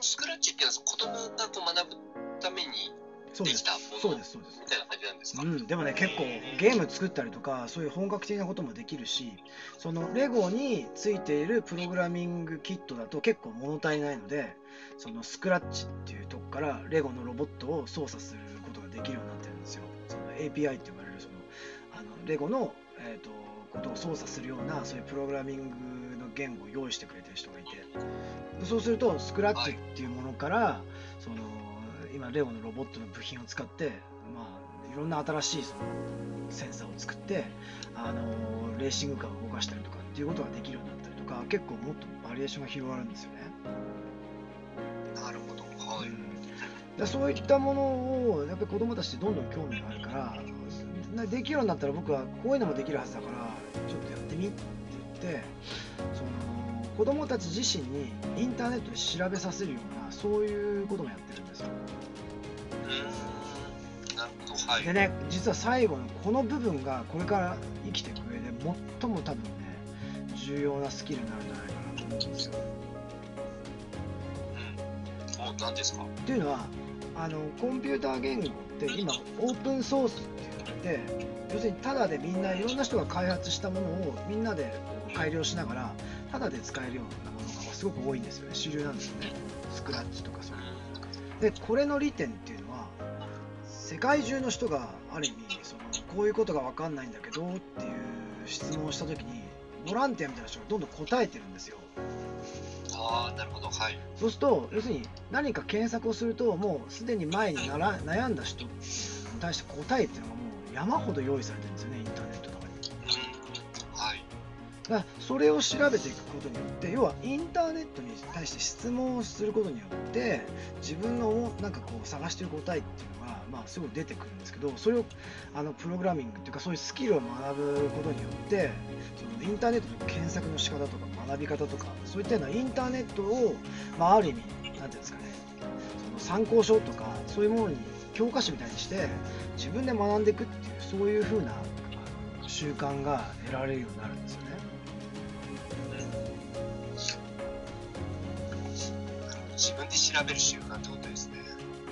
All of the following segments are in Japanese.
スクラッチっていうのは子供がこう学ぶためにそうです。できたものそうですそうです。みたいな感じなんですか、うん、でもね結構ゲーム作ったりとかそういう本格的なこともできるしそのレゴについているプログラミングキットだと結構物足りないのでそのスクラッチっていうとこからレゴのロボットを操作することができるようになってるんですよ。その API って呼ばれるそのあのレゴの、えー、とことを操作するようなそういうプログラミングの言語を用意してくれてる人がいて。でそうするとスクラッチっていうものから、その今レゴのロボットの部品を使って、まあ、いろんな新しいそのセンサーを作ってあのレーシングカーを動かしたりとかっていうことができるようになったりとか結構もっとバリエーションが広がるんですよね。なるほど。はい、うん。でそういったものをやっぱり子供たちってどんどん興味があるからなできるようになったら僕はこういうのもできるはずだからちょっとやってみってその子供たち自身にインターネットで調べさせるようなそういうこともやってるんですよ。はいでね実は最後のこの部分がこれから生きていく上で最も多分ね重要なスキルになるんじゃないかなと思うんですよ。う何ですか？っていうのはあのコンピューター言語って今オープンソースって言って要するにただでみんないろんな人が開発したものをみんなで改良しながらただで使えるようなものがすごく多いんですよね。主流なんですよね。スクラッチとかそういうでこれの利点っていうのは世界中の人がある意味そのこういうことが分かんないんだけどっていう質問をした時にボランティアみたいな人がどんどん答えてるんですよ。ああなるほど。はい。そうすると要するに何か検索をするともうすでに前になら悩んだ人に対して答えっていうのがもう山ほど用意されてるんですよねインターネットとかに。うんはい。だからそれを調べていくことによって要はインターネットに対して質問をすることによって自分のなんかこう探してる答えっていうのが、まあ、すごい出てくるんですけどそれをあのプログラミングっていうかそういうスキルを学ぶことによってそのインターネットの検索の仕方とか学び方とかそういったようなインターネットを、まあ、ある意味なんていうんですかねその参考書とかそういうものに教科書みたいにして自分で学んでいくっていうそういう風な習慣が得られるようになるんですよね。自分で調べる習慣ってことですね。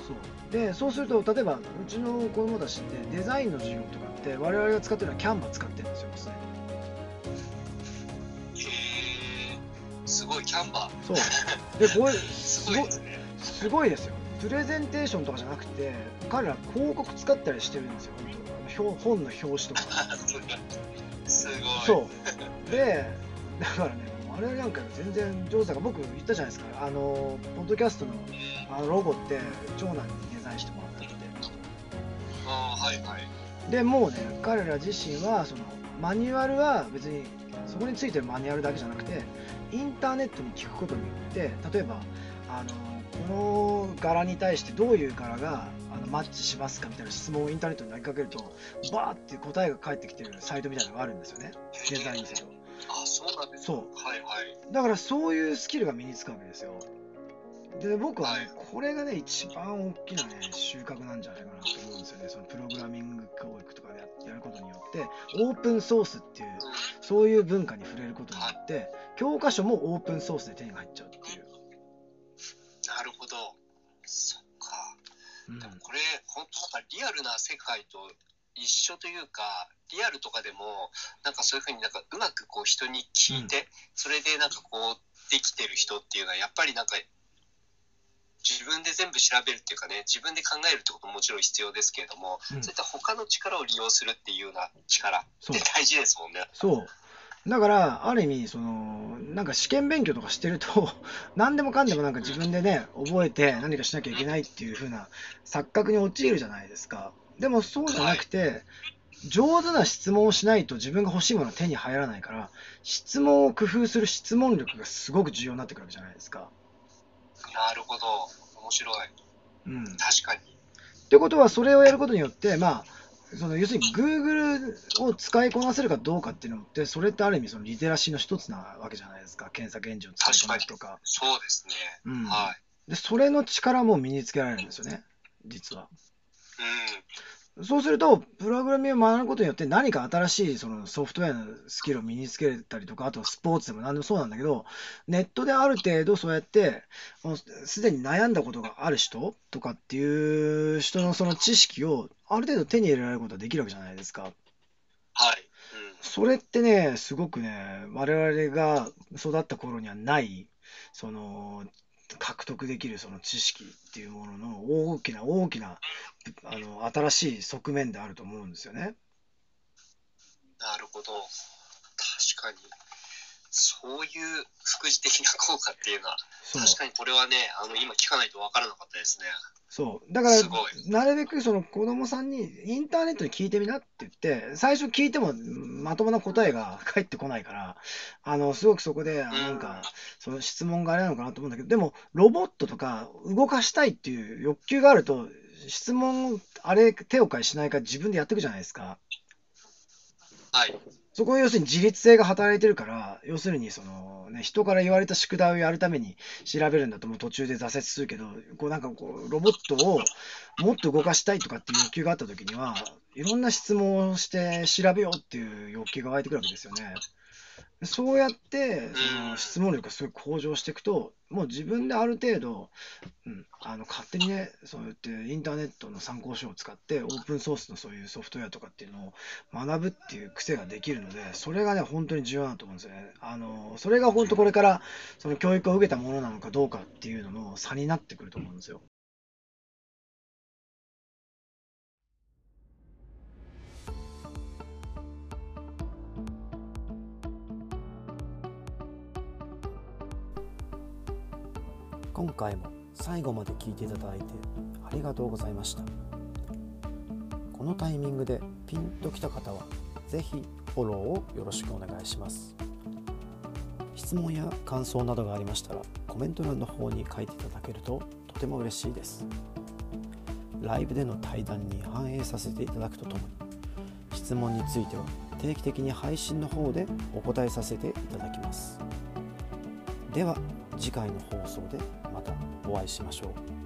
そう。でそうすると例えばうちの子供たちってデザインの授業とかって我々が使ってるのはキャンバ使ってるんですよすでにすごいキャンバそう。でこれすすごいすごいですよプレゼンテーションとかじゃなくて彼ら広告使ったりしてるんですよ本当表本の表紙とか。すごい。そう。でだからね我々なんか全然上手だから僕言ったじゃないですか。あのポッドキャストのあのロゴって長男にデザインしてもらったって。ああはいはい。でもうね彼ら自身はそのマニュアルは別にそこについてるマニュアルだけじゃなくてインターネットに聞くことによって例えばあのこの柄に対してどういう柄があのマッチしますかみたいな質問をインターネットに投げかけるとバーって答えが返ってきてるサイトみたいなのがあるんですよね。デザインせよあそうなんですか。そう。はいはい。だからそういうスキルが身につくわけですよで僕はこれがね一番大きなね収穫なんじゃないかなと思うんですよね。そのプログラミング教育とかでややることによってオープンソースっていうそういう文化に触れることによって教科書もオープンソースで手に入っちゃうっていう、なるほど。そっか。うん。でもこれ本当なんかリアルな世界と一緒というかリアルとかでもなんかそういうふうになんかうまくこう人に聞いて、それでなんかこうできてる人っていうのはやっぱりなんか自分で全部調べるっていうかね自分で考えるってことももちろん必要ですけれども、うん。そういった他の力を利用するっていうような力って大事ですもんね。そう。だからある意味そのなんか試験勉強とかしてると 何でもかんでもなんか自分でね覚えて何かしなきゃいけないっていう風な錯覚に陥るじゃないですか。でもそうじゃなくて、上手な質問をしないと自分が欲しいものは手に入らないから質問を工夫する質問力がすごく重要になってくるわけじゃないですか。なるほど。面白い。うん、っ確かに。てことはそれをやることによってまあその要するに Google を使いこなせるかどうかっていうのってそれってある意味そのリテラシーの一つなわけじゃないですか。検索エンジンを使いこなすとか。そうですね、うん。はい。でそれの力も身につけられるんですよね。実は。うんそうすると、プログラミングを学ぶことによって何か新しいそのソフトウェアのスキルを身につけたりとか、あとスポーツでも何でもそうなんだけど、ネットである程度そうやって、もうすでに悩んだことがある人とかっていう人のその知識をある程度手に入れられることができるわけじゃないですか。はい。うん、それってね、すごくね、我々が育った頃にはない、その獲得できるその知識っていうものの大きな大きなあの新しい側面であると思うんですよね。なるほど確かにそういう副次的な効果っていうのは確かにこれはねあの今聞かないと分からなかったですね。そう。だからなるべくその子供さんにインターネットに聞いてみなって言って最初聞いてもまともな答えが返ってこないからあのすごくそこでなんかその質問があれなのかなと思うんだけどでもロボットとか動かしたいっていう欲求があると質問あれ手を変えしないか自分でやっていくじゃないですか。はいそこは要するに自律性が働いてるから、要するにその、ね、人から言われた宿題をやるために調べるんだともう途中で挫折するけど、こうなんかこう、ロボットをもっと動かしたいとかっていう欲求があった時には、いろんな質問をして調べようっていう欲求が湧いてくるわけですよね。そうやってその質問力がすごい向上していくと、もう自分である程度、うん、あの勝手にね、そうやってインターネットの参考書を使って、オープンソースのそういうソフトウェアとかっていうのを学ぶっていう癖ができるので、それがね、本当に重要だと思うんですよね。あのそれが本当これからその教育を受けたものなのかどうかっていうのの差になってくると思うんですよ。今回も最後まで聞いていただいてありがとうございました。このタイミングでピンときた方は是非フォローをよろしくお願いします。質問や感想などがありましたらコメント欄の方に書いていただけるととても嬉しいです。ライブでの対談に反映させていただくとともに質問については定期的に配信の方でお答えさせていただきます。では次回の放送でまたお会いしましょう。